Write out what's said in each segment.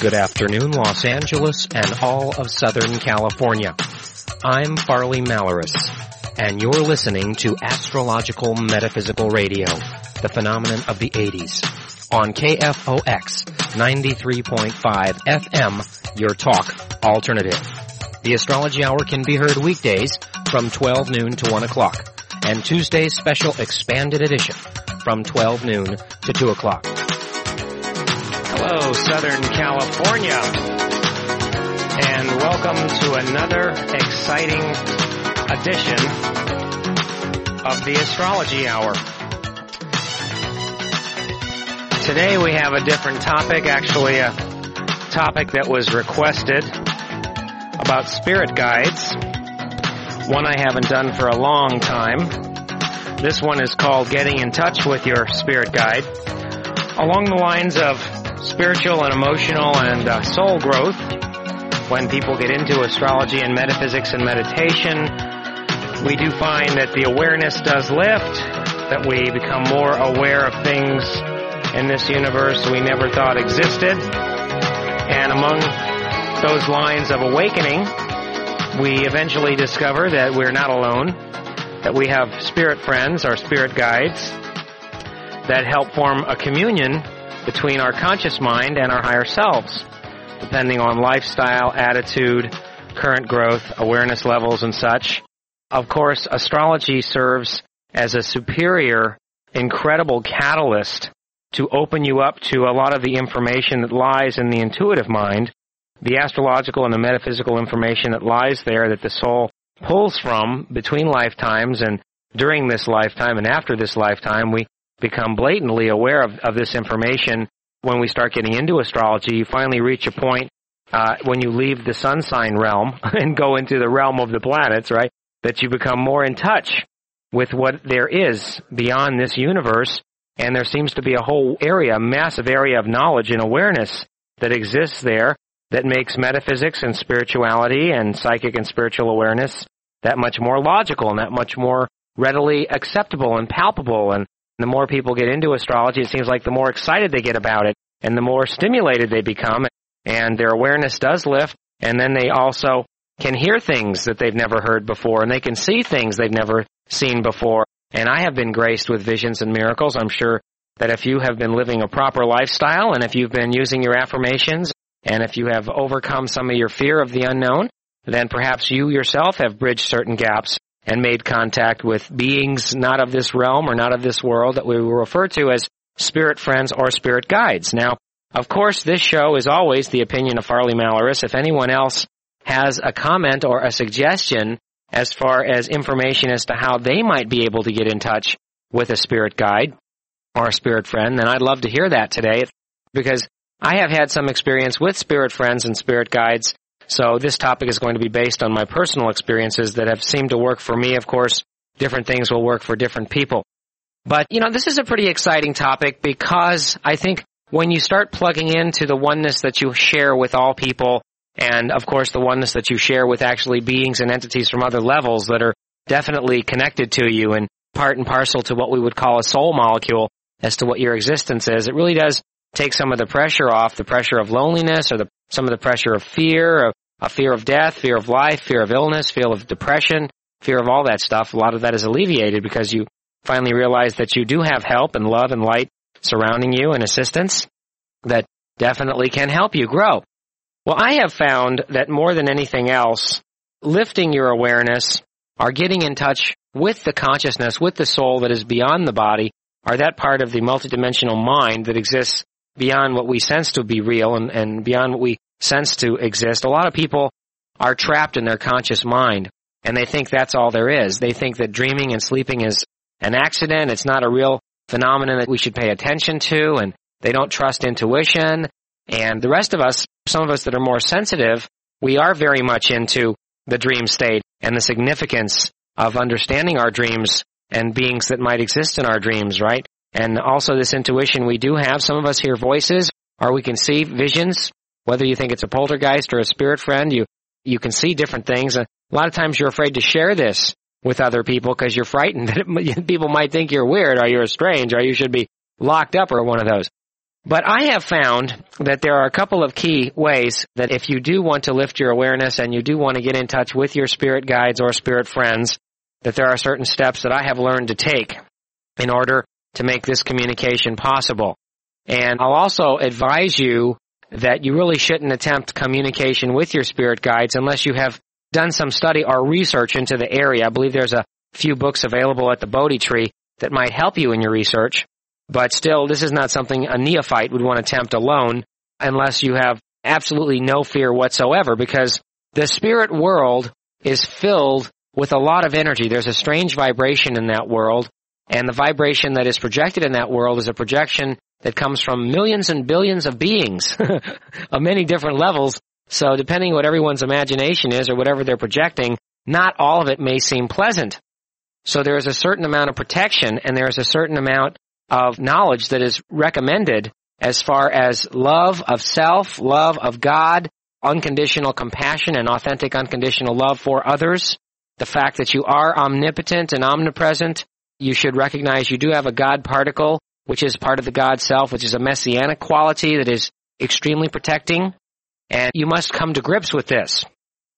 Good afternoon, Los Angeles and all of Southern California. I'm Farley Malaris, and you're listening to Astrological Metaphysical Radio, the phenomenon of the 80s, on KFOX 93.5 FM, your talk alternative. The Astrology Hour can be heard weekdays from 12 noon to 1 o'clock, and Tuesday's special expanded edition from 12 noon to 2 o'clock. Hello, Southern California, and welcome to another exciting edition of the Astrology Hour. Today we have a different topic, actually a topic that was requested about spirit guides, one I haven't done for a long time. This one is called Getting in Touch with Your Spirit Guide. Along the lines of spiritual and emotional and uh, soul growth when people get into astrology and metaphysics and meditation. We do find that the awareness does lift, that we become more aware of things in this universe we never thought existed. And among those lines of awakening, we eventually discover that we're not alone, that we have spirit friends, our spirit guides, that help form a communion between our conscious mind and our higher selves, depending on lifestyle, attitude, current growth, awareness levels, and such. Of course, astrology serves as a superior, incredible catalyst to open you up to a lot of the information that lies in the intuitive mind, the astrological and the metaphysical information that lies there that the soul pulls from between lifetimes and during this lifetime and after this lifetime, we become blatantly aware of, of this information when we start getting into astrology. You finally reach a point uh, when you leave the sun sign realm and go into the realm of the planets, right? That you become more in touch with what there is beyond this universe. And there seems to be a whole area, a massive area of knowledge and awareness that exists there that makes metaphysics and spirituality and psychic and spiritual awareness that much more logical and that much more readily acceptable and palpable and the more people get into astrology, it seems like the more excited they get about it and the more stimulated they become and their awareness does lift and then they also can hear things that they've never heard before and they can see things they've never seen before. And I have been graced with visions and miracles. I'm sure that if you have been living a proper lifestyle and if you've been using your affirmations and if you have overcome some of your fear of the unknown, then perhaps you yourself have bridged certain gaps and made contact with beings not of this realm or not of this world that we refer to as spirit friends or spirit guides. Now, of course, this show is always the opinion of Farley Malaris. If anyone else has a comment or a suggestion as far as information as to how they might be able to get in touch with a spirit guide or a spirit friend, then I'd love to hear that today because I have had some experience with spirit friends and spirit guides so this topic is going to be based on my personal experiences that have seemed to work for me. Of course, different things will work for different people. But, you know, this is a pretty exciting topic because I think when you start plugging into the oneness that you share with all people, and of course the oneness that you share with actually beings and entities from other levels that are definitely connected to you and part and parcel to what we would call a soul molecule as to what your existence is, it really does take some of the pressure off, the pressure of loneliness or the, some of the pressure of fear, a fear of death, fear of life, fear of illness, fear of depression, fear of all that stuff. A lot of that is alleviated because you finally realize that you do have help and love and light surrounding you and assistance that definitely can help you grow. Well, I have found that more than anything else, lifting your awareness or getting in touch with the consciousness, with the soul that is beyond the body, are that part of the multidimensional mind that exists beyond what we sense to be real and, and beyond what we sense to exist. A lot of people are trapped in their conscious mind and they think that's all there is. They think that dreaming and sleeping is an accident. It's not a real phenomenon that we should pay attention to and they don't trust intuition. And the rest of us, some of us that are more sensitive, we are very much into the dream state and the significance of understanding our dreams and beings that might exist in our dreams, right? And also this intuition we do have. Some of us hear voices or we can see visions whether you think it's a poltergeist or a spirit friend, you, you can see different things. A lot of times you're afraid to share this with other people because you're frightened that it, people might think you're weird or you're strange or you should be locked up or one of those. But I have found that there are a couple of key ways that if you do want to lift your awareness and you do want to get in touch with your spirit guides or spirit friends, that there are certain steps that I have learned to take in order to make this communication possible. And I'll also advise you that you really shouldn't attempt communication with your spirit guides unless you have done some study or research into the area. I believe there's a few books available at the Bodhi Tree that might help you in your research. But still, this is not something a neophyte would want to attempt alone unless you have absolutely no fear whatsoever because the spirit world is filled with a lot of energy. There's a strange vibration in that world and the vibration that is projected in that world is a projection that comes from millions and billions of beings of many different levels. So depending what everyone's imagination is or whatever they're projecting, not all of it may seem pleasant. So there is a certain amount of protection and there is a certain amount of knowledge that is recommended as far as love of self, love of God, unconditional compassion and authentic unconditional love for others, the fact that you are omnipotent and omnipresent, you should recognize you do have a God particle, which is part of the God self, which is a messianic quality that is extremely protecting. And you must come to grips with this.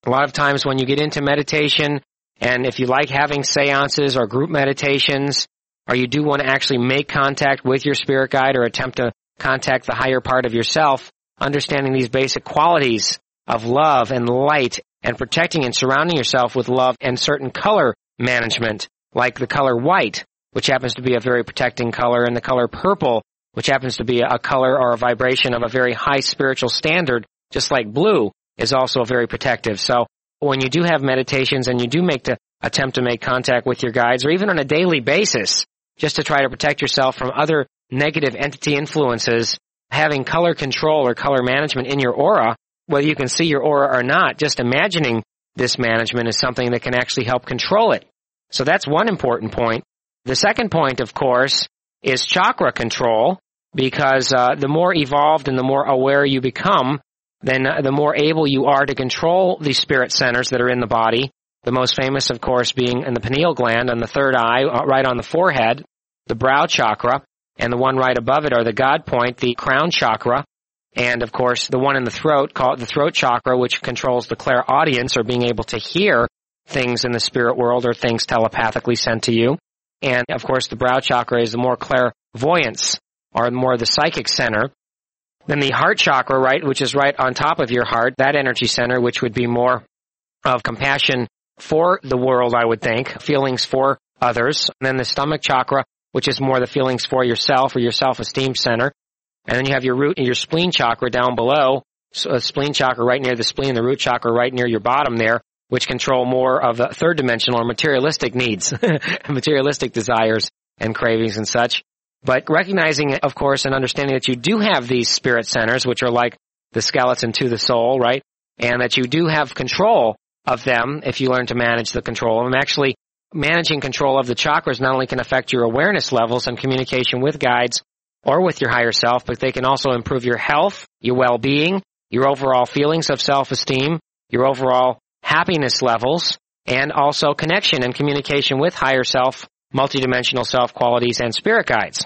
A lot of times when you get into meditation, and if you like having seances or group meditations, or you do want to actually make contact with your spirit guide or attempt to contact the higher part of yourself, understanding these basic qualities of love and light and protecting and surrounding yourself with love and certain color management, like the color white, which happens to be a very protecting color, and the color purple, which happens to be a color or a vibration of a very high spiritual standard, just like blue is also very protective. So when you do have meditations and you do make the attempt to make contact with your guides or even on a daily basis, just to try to protect yourself from other negative entity influences, having color control or color management in your aura, whether you can see your aura or not, just imagining this management is something that can actually help control it. So that's one important point. The second point, of course, is chakra control, because uh, the more evolved and the more aware you become, then uh, the more able you are to control the spirit centers that are in the body. The most famous, of course, being in the pineal gland on the third eye, uh, right on the forehead, the brow chakra, and the one right above it are the God point, the crown chakra, and of course the one in the throat called the throat chakra, which controls the clairaudience or being able to hear things in the spirit world or things telepathically sent to you. And of course the brow chakra is the more clairvoyance or more the psychic center. Then the heart chakra, right, which is right on top of your heart, that energy center, which would be more of compassion for the world, I would think, feelings for others. And then the stomach chakra, which is more the feelings for yourself or your self-esteem center. And then you have your root and your spleen chakra down below, so a spleen chakra right near the spleen, the root chakra right near your bottom there, which control more of the third dimensional or materialistic needs, materialistic desires and cravings and such. But recognizing, of course, and understanding that you do have these spirit centers, which are like the skeleton to the soul, right? And that you do have control of them if you learn to manage the control of them. Actually, managing control of the chakras not only can affect your awareness levels and communication with guides or with your higher self, but they can also improve your health, your well-being, your overall feelings of self-esteem, your overall happiness levels, and also connection and communication with higher self, multidimensional self qualities, and spirit guides.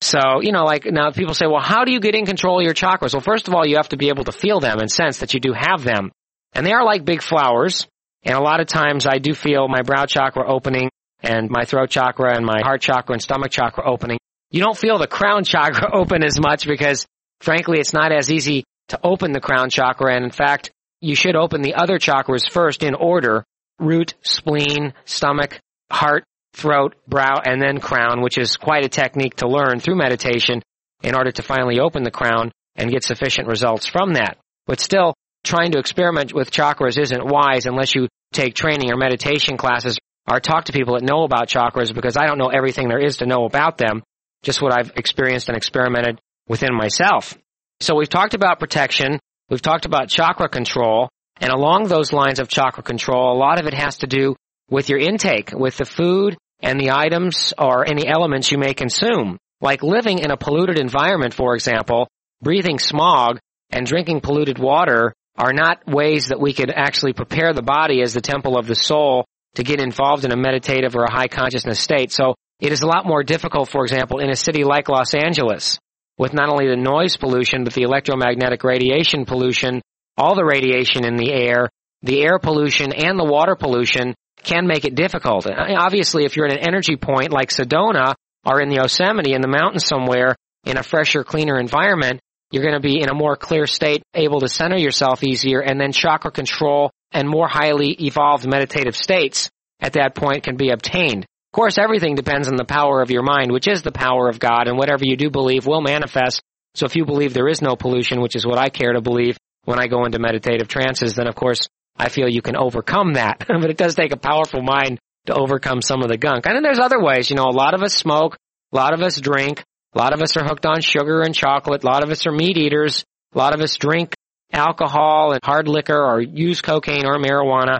So, you know, like now people say, well, how do you get in control of your chakras? Well, first of all, you have to be able to feel them and sense that you do have them. And they are like big flowers. And a lot of times I do feel my brow chakra opening and my throat chakra and my heart chakra and stomach chakra opening. You don't feel the crown chakra open as much because frankly, it's not as easy to open the crown chakra. And in fact, you should open the other chakras first in order. Root, spleen, stomach, heart, throat, brow, and then crown, which is quite a technique to learn through meditation in order to finally open the crown and get sufficient results from that. But still, trying to experiment with chakras isn't wise unless you take training or meditation classes or talk to people that know about chakras because I don't know everything there is to know about them, just what I've experienced and experimented within myself. So we've talked about protection, We've talked about chakra control, and along those lines of chakra control, a lot of it has to do with your intake, with the food and the items or any elements you may consume. Like living in a polluted environment, for example, breathing smog and drinking polluted water are not ways that we could actually prepare the body as the temple of the soul to get involved in a meditative or a high consciousness state. So it is a lot more difficult, for example, in a city like Los Angeles, with not only the noise pollution, but the electromagnetic radiation pollution, all the radiation in the air, the air pollution and the water pollution can make it difficult. Obviously, if you're at an energy point like Sedona or in the Yosemite in the mountains somewhere in a fresher, cleaner environment, you're going to be in a more clear state, able to center yourself easier, and then chakra control and more highly evolved meditative states at that point can be obtained. Of course, everything depends on the power of your mind, which is the power of God, and whatever you do believe will manifest. So if you believe there is no pollution, which is what I care to believe when I go into meditative trances, then of course I feel you can overcome that. but it does take a powerful mind to overcome some of the gunk. And then there's other ways, you know, a lot of us smoke, a lot of us drink, a lot of us are hooked on sugar and chocolate, a lot of us are meat eaters, a lot of us drink alcohol and hard liquor or use cocaine or marijuana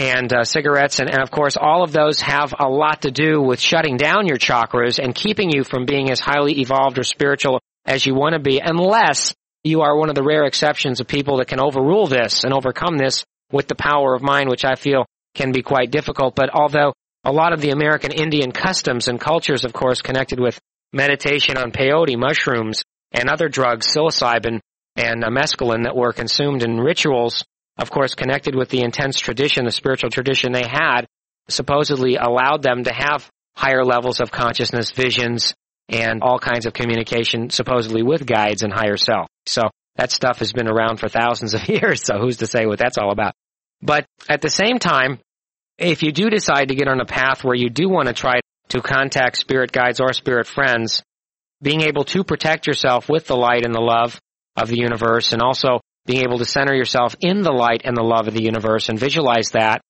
and uh, cigarettes and, and of course all of those have a lot to do with shutting down your chakras and keeping you from being as highly evolved or spiritual as you want to be unless you are one of the rare exceptions of people that can overrule this and overcome this with the power of mind which I feel can be quite difficult. But although a lot of the American Indian customs and cultures of course connected with meditation on peyote mushrooms and other drugs psilocybin and mescaline that were consumed in rituals of course, connected with the intense tradition, the spiritual tradition they had, supposedly allowed them to have higher levels of consciousness, visions, and all kinds of communication, supposedly with guides and higher self. So that stuff has been around for thousands of years, so who's to say what that's all about? But at the same time, if you do decide to get on a path where you do want to try to contact spirit guides or spirit friends, being able to protect yourself with the light and the love of the universe and also being able to center yourself in the light and the love of the universe and visualize that,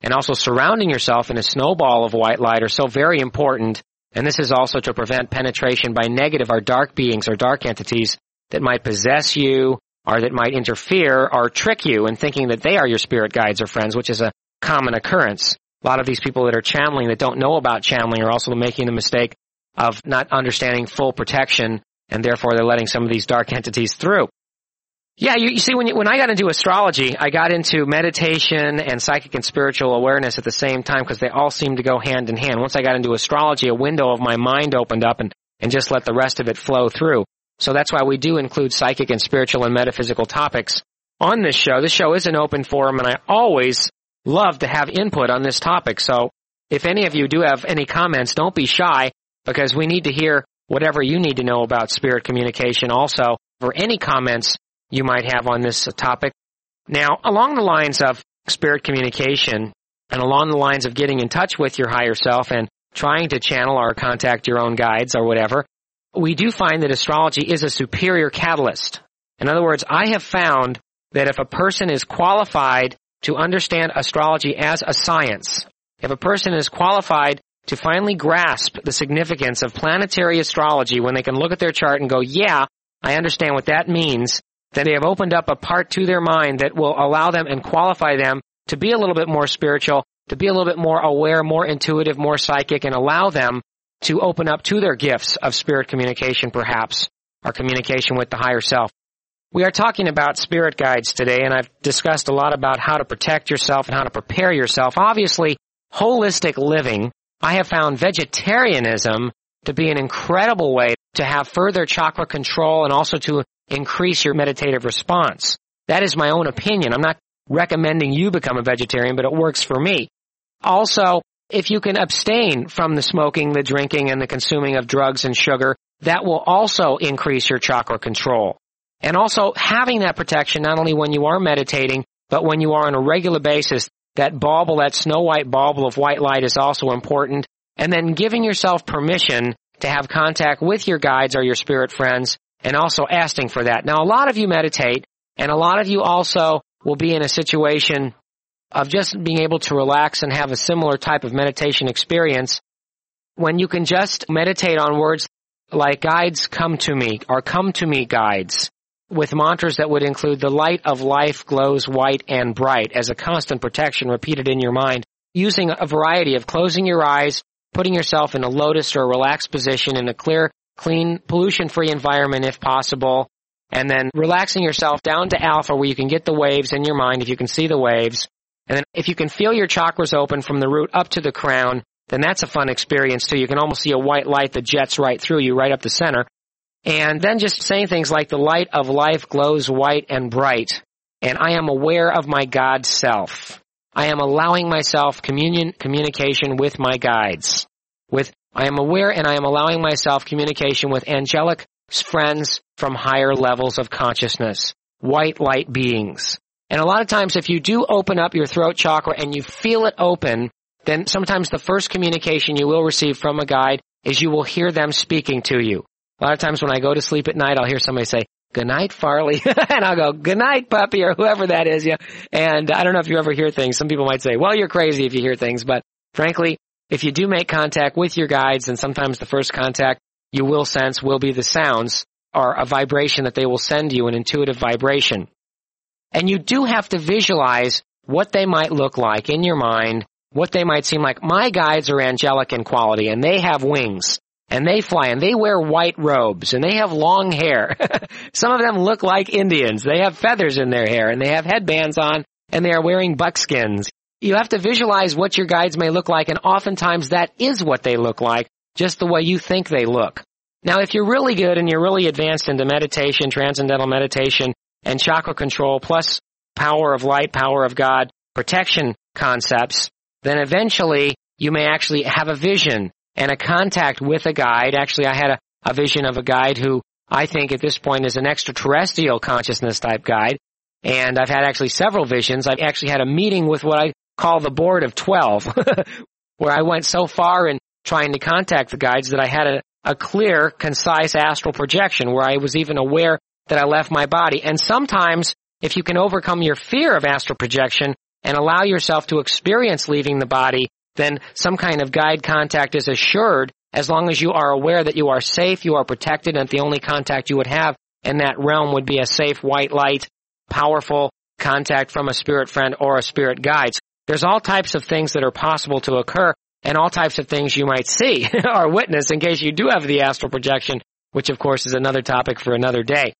and also surrounding yourself in a snowball of white light are so very important. And this is also to prevent penetration by negative or dark beings or dark entities that might possess you or that might interfere or trick you in thinking that they are your spirit guides or friends, which is a common occurrence. A lot of these people that are channeling that don't know about channeling are also making the mistake of not understanding full protection and therefore they're letting some of these dark entities through. Yeah, you, you see, when you, when I got into astrology, I got into meditation and psychic and spiritual awareness at the same time because they all seem to go hand in hand. Once I got into astrology, a window of my mind opened up and, and just let the rest of it flow through. So that's why we do include psychic and spiritual and metaphysical topics on this show. This show is an open forum and I always love to have input on this topic. So if any of you do have any comments, don't be shy because we need to hear whatever you need to know about spirit communication also. For any comments, you might have on this topic. Now, along the lines of spirit communication and along the lines of getting in touch with your higher self and trying to channel or contact your own guides or whatever, we do find that astrology is a superior catalyst. In other words, I have found that if a person is qualified to understand astrology as a science, if a person is qualified to finally grasp the significance of planetary astrology when they can look at their chart and go, yeah, I understand what that means, then they have opened up a part to their mind that will allow them and qualify them to be a little bit more spiritual, to be a little bit more aware, more intuitive, more psychic, and allow them to open up to their gifts of spirit communication perhaps, or communication with the higher self. We are talking about spirit guides today, and I've discussed a lot about how to protect yourself and how to prepare yourself. Obviously, holistic living, I have found vegetarianism to be an incredible way to have further chakra control and also to increase your meditative response. That is my own opinion. I'm not recommending you become a vegetarian, but it works for me. Also, if you can abstain from the smoking, the drinking, and the consuming of drugs and sugar, that will also increase your chakra control. And also having that protection not only when you are meditating, but when you are on a regular basis, that bauble, that snow white bauble of white light is also important. And then giving yourself permission to have contact with your guides or your spirit friends and also asking for that. Now, a lot of you meditate, and a lot of you also will be in a situation of just being able to relax and have a similar type of meditation experience when you can just meditate on words like guides come to me or come to me guides with mantras that would include the light of life glows white and bright as a constant protection repeated in your mind using a variety of closing your eyes, putting yourself in a lotus or a relaxed position in a clear clean, pollution-free environment if possible, and then relaxing yourself down to alpha where you can get the waves in your mind if you can see the waves. And then if you can feel your chakras open from the root up to the crown, then that's a fun experience too. You can almost see a white light that jets right through you, right up the center. And then just saying things like the light of life glows white and bright. And I am aware of my God self. I am allowing myself communion, communication with my guides. With, I am aware and I am allowing myself communication with angelic friends from higher levels of consciousness. White light beings. And a lot of times if you do open up your throat chakra and you feel it open, then sometimes the first communication you will receive from a guide is you will hear them speaking to you. A lot of times when I go to sleep at night, I'll hear somebody say, good night, Farley. and I'll go, good night, puppy, or whoever that is. Yeah. And I don't know if you ever hear things. Some people might say, well, you're crazy if you hear things. But frankly, if you do make contact with your guides, and sometimes the first contact you will sense will be the sounds or a vibration that they will send you, an intuitive vibration. And you do have to visualize what they might look like in your mind, what they might seem like. My guides are angelic in quality and they have wings and they fly and they wear white robes and they have long hair. Some of them look like Indians. They have feathers in their hair and they have headbands on and they are wearing buckskins. You have to visualize what your guides may look like and oftentimes that is what they look like, just the way you think they look. Now if you're really good and you're really advanced into meditation, transcendental meditation, and chakra control plus power of light, power of God, protection concepts, then eventually you may actually have a vision and a contact with a guide. Actually, I had a, a vision of a guide who I think at this point is an extraterrestrial consciousness type guide. And I've had actually several visions. I've actually had a meeting with what I call the board of 12, where I went so far in trying to contact the guides that I had a, a clear, concise astral projection where I was even aware that I left my body. And sometimes, if you can overcome your fear of astral projection and allow yourself to experience leaving the body, then some kind of guide contact is assured as long as you are aware that you are safe, you are protected, and the only contact you would have in that realm would be a safe white light, powerful contact from a spirit friend or a spirit guide. There's all types of things that are possible to occur and all types of things you might see or witness in case you do have the astral projection, which of course is another topic for another day.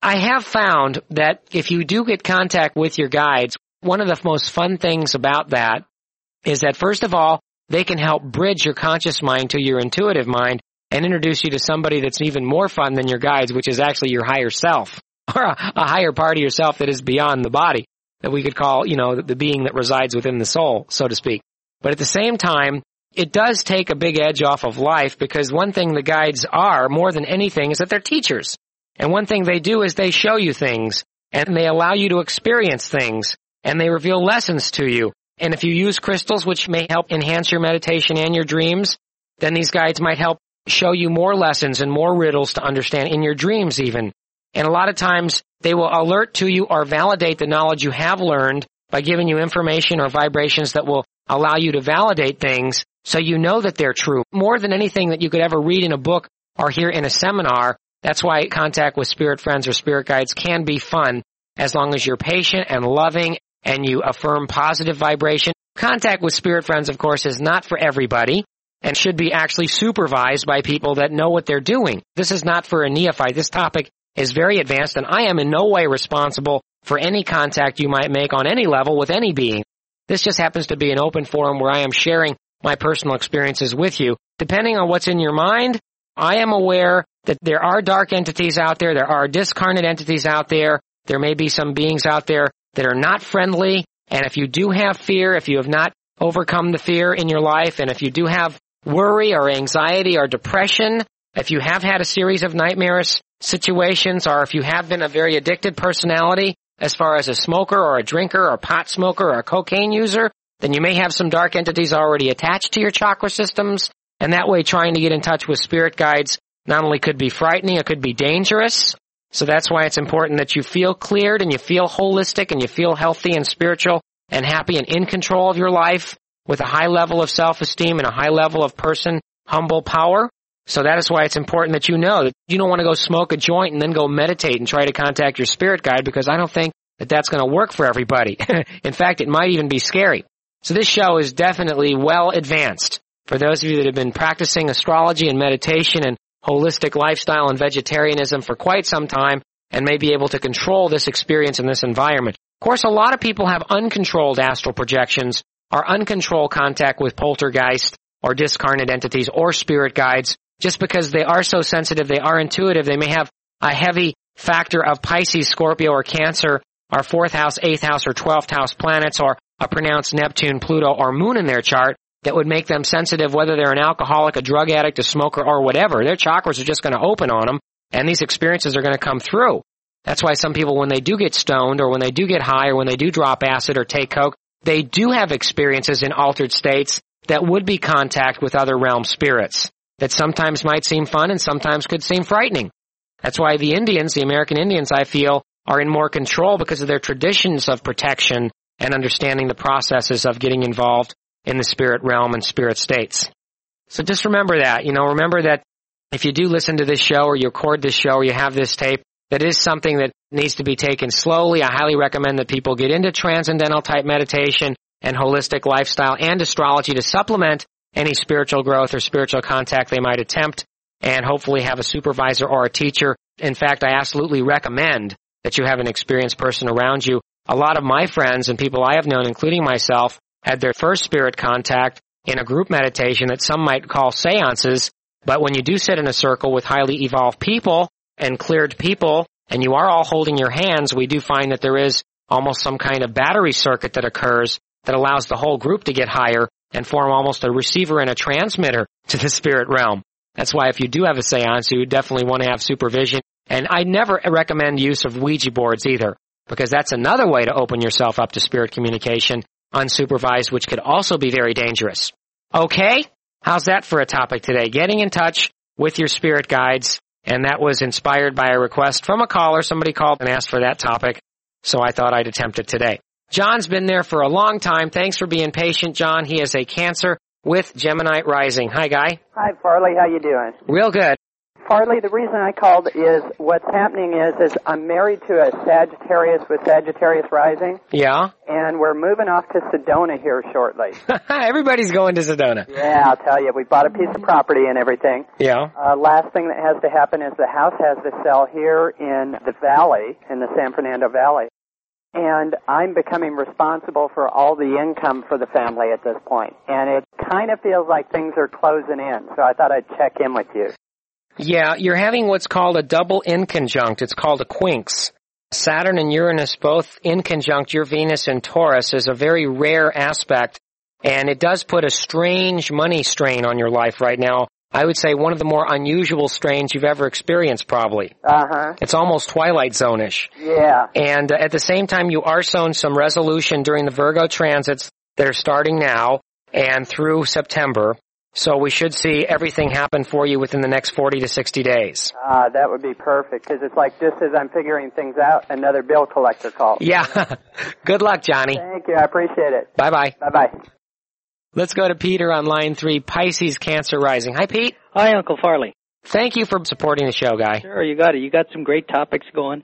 I have found that if you do get contact with your guides, one of the most fun things about that is that first of all, they can help bridge your conscious mind to your intuitive mind and introduce you to somebody that's even more fun than your guides, which is actually your higher self or a, higher part of yourself that is beyond the body that we could call, you know, the, being that resides within the soul, so to speak. But at the same time, it does take a big edge off of life because one thing the guides are more than anything is that they're teachers. And one thing they do is they show you things and they allow you to experience things and they reveal lessons to you. And if you use crystals, which may help enhance your meditation and your dreams, then these guides might help show you more lessons and more riddles to understand in your dreams even. And a lot of times they will alert to you or validate the knowledge you have learned by giving you information or vibrations that will allow you to validate things so you know that they're true. More than anything that you could ever read in a book or hear in a seminar, that's why contact with spirit friends or spirit guides can be fun as long as you're patient and loving and you affirm positive vibration. Contact with spirit friends, of course, is not for everybody and should be actually supervised by people that know what they're doing. This is not for a neophyte. This topic is very advanced and I am in no way responsible for any contact you might make on any level with any being. This just happens to be an open forum where I am sharing my personal experiences with you. Depending on what's in your mind, I am aware that there are dark entities out there, there are discarnate entities out there, there may be some beings out there that are not friendly, and if you do have fear, if you have not overcome the fear in your life, and if you do have worry or anxiety or depression, if you have had a series of nightmarish situations, or if you have been a very addicted personality, as far as a smoker or a drinker or a pot smoker or a cocaine user, then you may have some dark entities already attached to your chakra systems, and that way trying to get in touch with spirit guides not only could be frightening, it could be dangerous. So that's why it's important that you feel cleared and you feel holistic and you feel healthy and spiritual and happy and in control of your life with a high level of self-esteem and a high level of person, humble power. So that is why it's important that you know that you don't want to go smoke a joint and then go meditate and try to contact your spirit guide because I don't think that that's going to work for everybody. in fact, it might even be scary. So this show is definitely well advanced for those of you that have been practicing astrology and meditation and holistic lifestyle and vegetarianism for quite some time and may be able to control this experience in this environment. Of course, a lot of people have uncontrolled astral projections or uncontrolled contact with poltergeist or discarnate entities or spirit guides just because they are so sensitive, they are intuitive, they may have a heavy factor of Pisces, Scorpio, or Cancer, our fourth house, eighth house, or twelfth house planets, or a pronounced Neptune, Pluto, or Moon in their chart that would make them sensitive whether they're an alcoholic, a drug addict, a smoker, or whatever. Their chakras are just going to open on them, and these experiences are going to come through. That's why some people, when they do get stoned, or when they do get high, or when they do drop acid or take coke, they do have experiences in altered states that would be contact with other realm spirits that sometimes might seem fun and sometimes could seem frightening. That's why the Indians, the American Indians, I feel, are in more control because of their traditions of protection and understanding the processes of getting involved in the spirit realm and spirit states. So just remember that, you know, remember that if you do listen to this show or you record this show or you have this tape, that is something that needs to be taken slowly. I highly recommend that people get into transcendental type meditation and holistic lifestyle and astrology to supplement any spiritual growth or spiritual contact they might attempt and hopefully have a supervisor or a teacher. In fact, I absolutely recommend that you have an experienced person around you. A lot of my friends and people I have known, including myself, had their first spirit contact in a group meditation that some might call seances. But when you do sit in a circle with highly evolved people and cleared people, and you are all holding your hands, we do find that there is almost some kind of battery circuit that occurs that allows the whole group to get higher and form almost a receiver and a transmitter to the spirit realm. That's why if you do have a seance, you definitely want to have supervision. And I never recommend use of Ouija boards either, because that's another way to open yourself up to spirit communication unsupervised, which could also be very dangerous. Okay? How's that for a topic today? Getting in touch with your spirit guides. And that was inspired by a request from a caller. Somebody called and asked for that topic. So I thought I'd attempt it today. John's been there for a long time. Thanks for being patient, John. He is a Cancer with Gemini Rising. Hi, Guy. Hi, Farley. How you doing? Real good. Farley, the reason I called is what's happening is is I'm married to a Sagittarius with Sagittarius Rising. Yeah. And we're moving off to Sedona here shortly. Everybody's going to Sedona. Yeah, I'll tell you. We bought a piece of property and everything. Yeah. Uh, last thing that has to happen is the house has to sell here in the valley, in the San Fernando Valley and I'm becoming responsible for all the income for the family at this point. And it kind of feels like things are closing in, so I thought I'd check in with you. Yeah, you're having what's called a double inconjunct. It's called a quincunx. Saturn and Uranus both inconjunct your Venus and Taurus is a very rare aspect, and it does put a strange money strain on your life right now. I would say one of the more unusual strains you've ever experienced, probably. Uh huh. It's almost Twilight Zone-ish. Yeah. And uh, at the same time, you are shown some resolution during the Virgo transits that are starting now and through September. So we should see everything happen for you within the next 40 to 60 days. Ah, uh, that would be perfect because it's like just as I'm figuring things out, another bill collector calls. Yeah. Good luck, Johnny. Thank you. I appreciate it. Bye bye. Bye bye. Let's go to Peter on line three, Pisces Cancer Rising. Hi, Pete. Hi, Uncle Farley. Thank you for supporting the show, guy. Sure, you got it. You got some great topics going,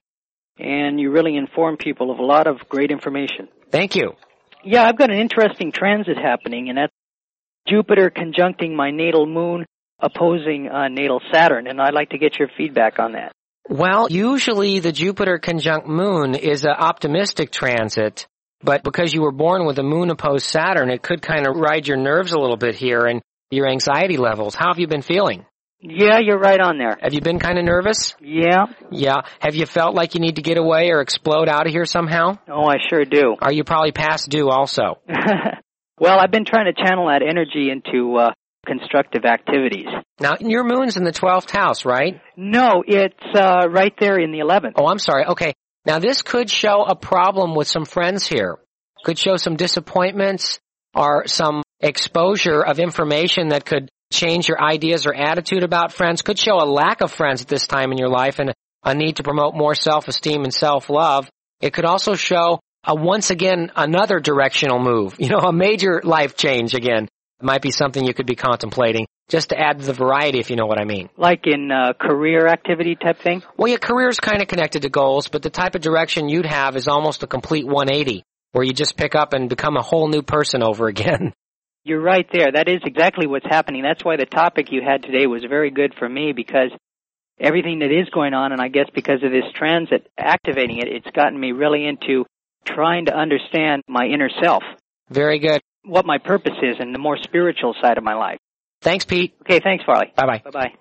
and you really inform people of a lot of great information. Thank you. Yeah, I've got an interesting transit happening, and that's Jupiter conjuncting my natal moon, opposing uh, natal Saturn, and I'd like to get your feedback on that. Well, usually the Jupiter conjunct moon is an optimistic transit, but because you were born with a moon opposed Saturn, it could kind of ride your nerves a little bit here and your anxiety levels. How have you been feeling? Yeah, you're right on there. Have you been kind of nervous? Yeah. Yeah. Have you felt like you need to get away or explode out of here somehow? Oh, I sure do. Are you probably past due also? well, I've been trying to channel that energy into uh, constructive activities. Now, your moon's in the 12th house, right? No, it's uh, right there in the 11th. Oh, I'm sorry. Okay. Now, this could show a problem with some friends here. Could show some disappointments or some exposure of information that could change your ideas or attitude about friends. Could show a lack of friends at this time in your life and a need to promote more self-esteem and self-love. It could also show a once again another directional move. You know, a major life change again. Might be something you could be contemplating just to add the variety, if you know what I mean. Like in uh, career activity type thing? Well, yeah, is kind of connected to goals, but the type of direction you'd have is almost a complete 180, where you just pick up and become a whole new person over again. You're right there. That is exactly what's happening. That's why the topic you had today was very good for me because everything that is going on, and I guess because of this transit activating it, it's gotten me really into trying to understand my inner self. Very good. What my purpose is and the more spiritual side of my life. Thanks, Pete. Okay, thanks, Farley. Bye bye. Bye bye.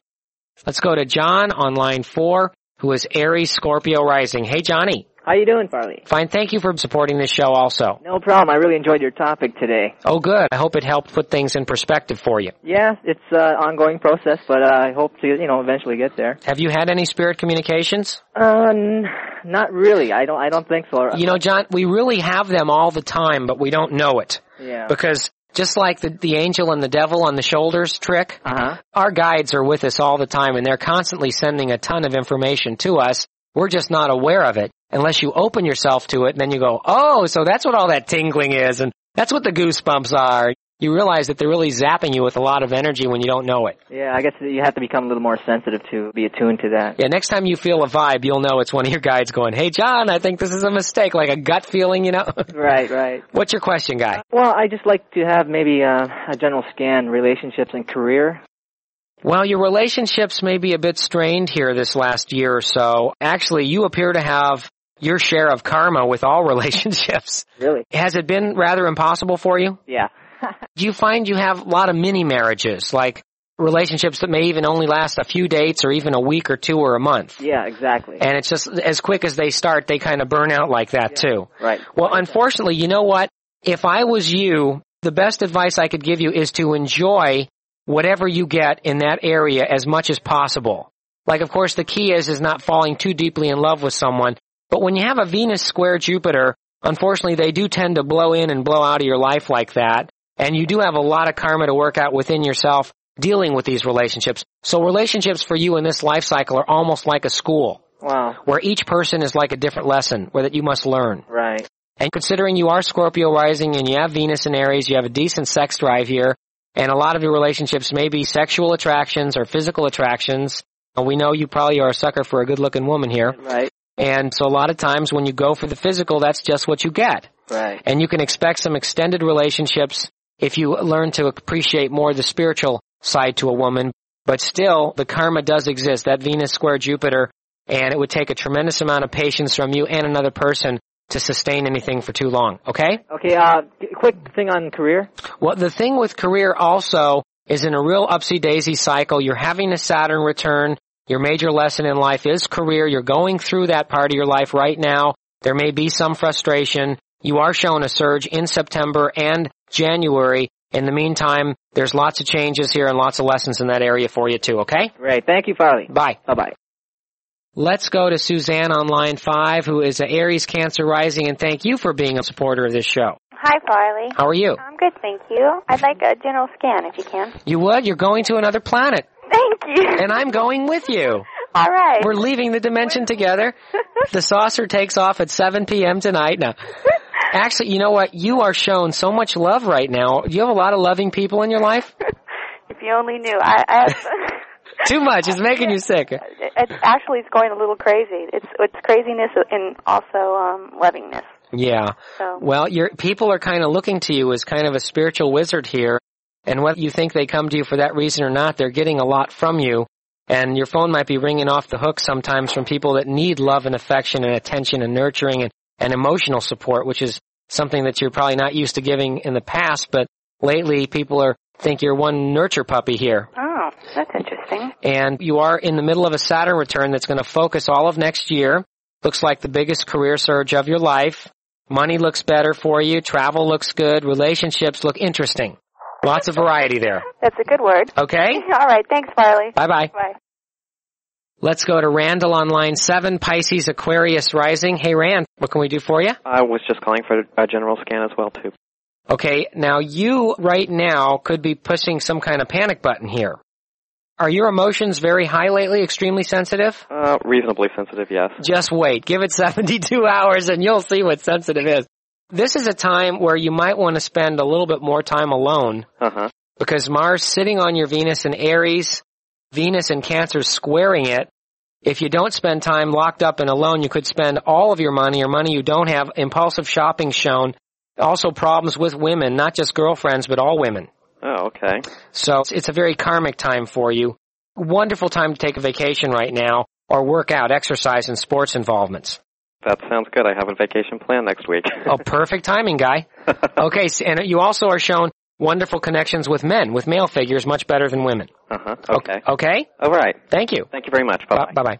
Let's go to John on line four, who is Aries Scorpio rising. Hey, Johnny. How you doing, Farley? Fine. Thank you for supporting this show also. No problem. I really enjoyed your topic today. Oh, good. I hope it helped put things in perspective for you. Yeah, it's an uh, ongoing process, but uh, I hope to, you know, eventually get there. Have you had any spirit communications? Uh, n- not really. I don't. I don't think so. You know, John, we really have them all the time, but we don't know it. Yeah. Because just like the, the angel and the devil on the shoulders trick, Uh huh. our guides are with us all the time and they're constantly sending a ton of information to us. We're just not aware of it unless you open yourself to it and then you go, oh, so that's what all that tingling is and that's what the goosebumps are. You realize that they're really zapping you with a lot of energy when you don't know it. Yeah. I guess you have to become a little more sensitive to be attuned to that. Yeah, next time you feel a vibe, you'll know it's one of your guides going, hey John, I think this is a mistake, like a gut feeling, you know? Right. Right. What's your question, guy? Well, I just like to have maybe uh, a general scan relationships and career. Well, your relationships may be a bit strained here this last year or so. Actually, you appear to have your share of karma with all relationships. Really? Has it been rather impossible for you? Yeah. Do you find you have a lot of mini marriages, like relationships that may even only last a few dates or even a week or two or a month? Yeah. Exactly. And it's just as quick as they start, they kind of burn out like that too. Right. Well, unfortunately, you know what? If I was you, the best advice I could give you is to enjoy whatever you get in that area as much as possible. Like, of course, the key is, is not falling too deeply in love with someone. But when you have a Venus square Jupiter, unfortunately, they do tend to blow in and blow out of your life like that. And you do have a lot of karma to work out within yourself dealing with these relationships. So relationships for you in this life cycle are almost like a school Wow. where each person is like a different lesson where that you must learn. Right. And considering you are Scorpio rising and you have Venus in Aries, you have a decent sex drive here, and a lot of your relationships may be sexual attractions or physical attractions. And we know you probably are a sucker for a good looking woman here. Right. And so a lot of times when you go for the physical, that's just what you get. Right. And you can expect some extended relationships if you learn to appreciate more the spiritual side to a woman. But still, the karma does exist, that Venus square Jupiter, and it would take a tremendous amount of patience from you and another person to sustain anything for too long. Okay? Okay. Uh, quick thing on career. Well, the thing with career also is in a real upsy daisy cycle. You're having a Saturn return. Your major lesson in life is career. You're going through that part of your life right now. There may be some frustration. You are shown a surge in September and January. In the meantime, there's lots of changes here and lots of lessons in that area for you too, okay? Great. Thank you, Farley. Bye. Bye bye. Let's go to Suzanne on line five, who is an Aries Cancer Rising, and thank you for being a supporter of this show. Hi, Farley. How are you? I'm good, thank you. I'd like a general scan if you can. You would? You're going to another planet, Thank you. and I'm going with you. All right. We're leaving the dimension together. The saucer takes off at 7 p.m. tonight. Now, actually, you know what? You are shown so much love right now. Do you have a lot of loving people in your life? if you only knew. I, I have, Too much. It's making you sick. it's actually it's going a little crazy. It's it's craziness and also um lovingness. Yeah. So Well, your people are kind of looking to you as kind of a spiritual wizard here, and whether you think they come to you for that reason or not, they're getting a lot from you. And your phone might be ringing off the hook sometimes from people that need love and affection and attention and nurturing and, and emotional support, which is something that you're probably not used to giving in the past, but lately people are think you're one nurture puppy here. oh, that's interesting. And you are in the middle of a Saturn return that's going to focus all of next year. Looks like the biggest career surge of your life. Money looks better for you. Travel looks good. Relationships look interesting. Lots of variety there. That's a good word. Okay? All right. Thanks, Farley. Bye bye. Let's go to Randall on line seven, Pisces Aquarius rising. Hey Rand, what can we do for you? I was just calling for a general scan as well too. Okay, now you right now could be pushing some kind of panic button here. Are your emotions very high lately, extremely sensitive? Uh, reasonably sensitive, yes. Just wait. Give it 72 hours and you'll see what sensitive is. This is a time where you might want to spend a little bit more time alone Uh huh. because Mars sitting on your Venus in Aries, Venus and Cancer squaring it. If you don't spend time locked up and alone, you could spend all of your money or money you don't have, impulsive shopping shown, also problems with women, not just girlfriends, but all women. Oh, okay. So it's- a very karmic time for you. Wonderful time to take a vacation right now or work out, exercise and sports involvements. That sounds good. I have a vacation plan next week. Oh, perfect timing, guy. Okay, and you also are shown wonderful connections with men, with male figures, much better than women. Uh huh. Okay. Okay? All right. Thank you. Thank you very much. Bye Bye Bye-bye.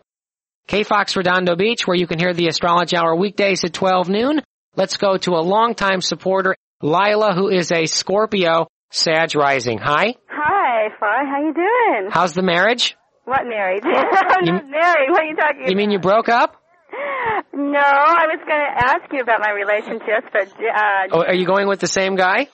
K Fox Redondo Beach, where you can hear the Astrology Hour weekdays at 12 noon. Let's go to a longtime supporter, Lila, who is a Scorpio, Sag Rising. Hi. Hi, Far. How you doing? How's the marriage? What married? I'm You- not married. What are you talking You mean you broke up? No, I was going to ask you about my relationships, but uh, Oh, are you going with the same guy?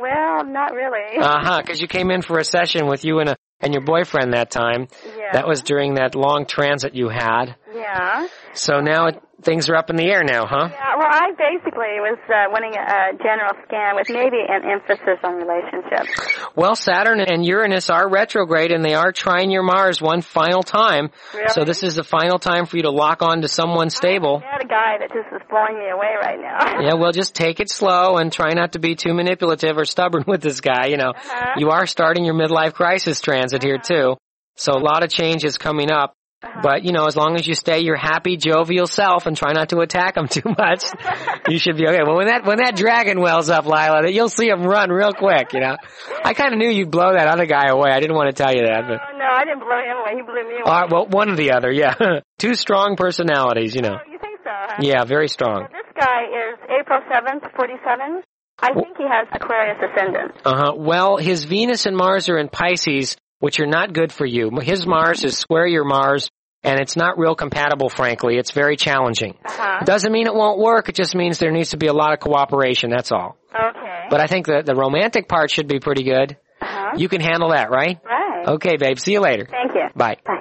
Well, not really. Uh huh. Because you came in for a session with you and a and your boyfriend that time. yeah. That was during that long transit you had. Yeah. So now it, things are up in the air now, huh? Yeah. Well, I basically was uh, wanting a, a general scan with maybe an emphasis on relationships. Well, Saturn and Uranus are retrograde and they are trying your Mars one final time. Really? So this is the final time for you to lock on to someone stable. I had a guy that just is blowing me away right now. Yeah, well, just take it slow and try not to be too manipulative or stubborn with this guy. You know, Uh-huh. you are starting your midlife crisis transit here too. So a lot of changes coming up. But, you know, as long as you stay your happy, jovial self and try not to attack them too much, you should be okay. Well, when that, when that dragon wells up, Lila, that you'll see him run real quick, you know. I kind of knew you'd blow that other guy away. I didn't want to tell you that, but. Oh, no, I didn't blow him away. He blew me away. All right, well, one or the other, yeah. Two strong personalities, you know. Oh, you think so? Huh? Yeah, very strong. Well, this guy is April 7th, 47. I think he has Aquarius ascendant. Uh huh. Well, his Venus and Mars are in Pisces, which are not good for you. His Mars is square your Mars, and it's not real compatible, frankly. It's very challenging. Uh-huh. Doesn't mean it won't work. It just means there needs to be a lot of cooperation. That's all. Okay. But I think the the romantic part should be pretty good. uh-huh. You can handle that, right? Right. Okay, babe. See you later. Thank you. Bye. Bye.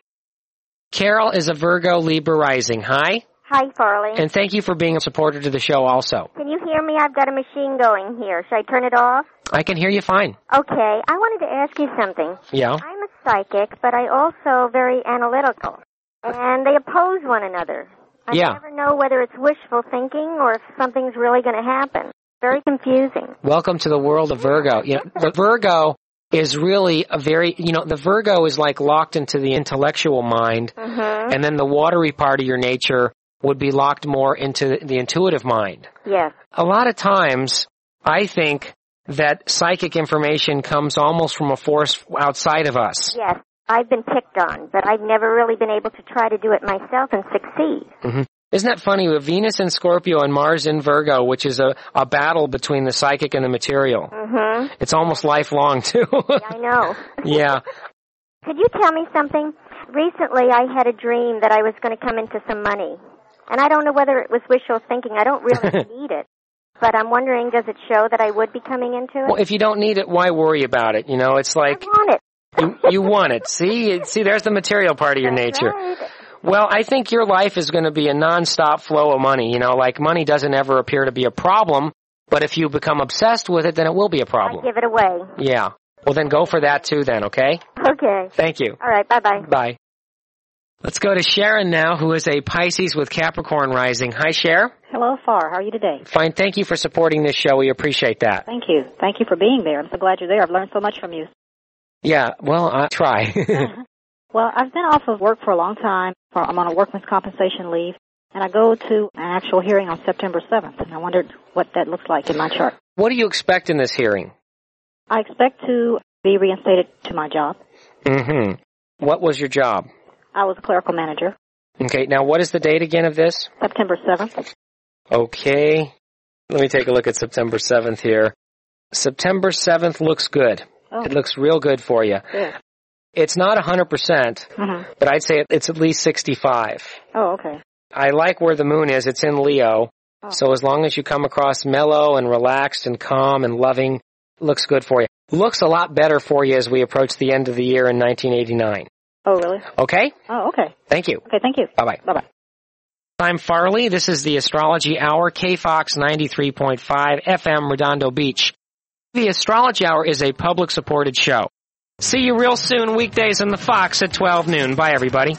Carol is a Virgo Libra rising. Hi, Hi, Farley. and thank you for being a supporter to the show. Also, Can you hear me? I've got a machine going here. Should I turn it off? I can hear you fine. Okay. I wanted to ask you something. Yeah. I'm a psychic, but I also very analytical, and they oppose one another. I Yeah. never know whether it's wishful thinking or if something's really going to happen. Very confusing. Welcome to the world of Virgo. You know, the Virgo is really a very, you know, the Virgo is like locked into the intellectual mind, Mm-hmm. and then the watery part of your nature would be locked more into the intuitive mind. Yes. A lot of times, I think that psychic information comes almost from a force outside of us. Yes. I've been picked on, but I've never really been able to try to do it myself and succeed. hmm Isn't that funny? With Venus in Scorpio and Mars in Virgo, which is a, a battle between the psychic and the material. Mm-hmm. It's almost lifelong too. I know. yeah. Could you tell me something? Recently, I had a dream that I was going to come into some money. And I don't know whether it was wishful thinking. I don't really need it. But I'm wondering, does it show that I would be coming into it? Well, if you don't need it, why worry about it? You know, it's like I want it. you, you want it. See, see, there's the material part of your That's nature. right. Well, I think your life is going to be a nonstop flow of money. You know, like money doesn't ever appear to be a problem, but if you become obsessed with it, then it will be a problem. give it away. Yeah. Well, then go for that too. Then, okay? Okay. Thank you. All right. Bye bye. Bye. Let's go to Sharon now, who is a Pisces with Capricorn rising. Hi, Cher. Hello, Far. How are you today? Fine. Thank you for supporting this show. We appreciate that. Thank you. Thank you for being there. I'm so glad you're there. I've learned so much from you. Yeah. Well, I try. Well, I've been off of work for a long time. I'm on a workman's compensation leave, and I go to an actual hearing on September 7th, and I wondered what that looks like in my chart. what do you expect in this hearing? I expect to be reinstated to my job. Mm-hmm. What was your job? I was a clerical manager. Okay. Now, what is the date again of this? September 7th. Okay. Let me take a look at September 7th here. September 7th looks good. Oh, It looks real good for you. good. It's not 100%, hmm but I'd say it's at least 65. Oh, okay. I like where the moon is. It's in Leo. Oh. So as long as you come across mellow and relaxed and calm and loving, looks good for you. Looks a lot better for you as we approach the end of the year in 1989. Oh, really? Okay? Oh, okay. Thank you. Okay, thank you. Bye bye. Bye-bye. I'm Farley. This is the Astrology Hour, KFOX 93.5 FM, Redondo Beach. The Astrology Hour is a public supported show. See you real soon weekdays on the Fox at 12 noon. Bye everybody.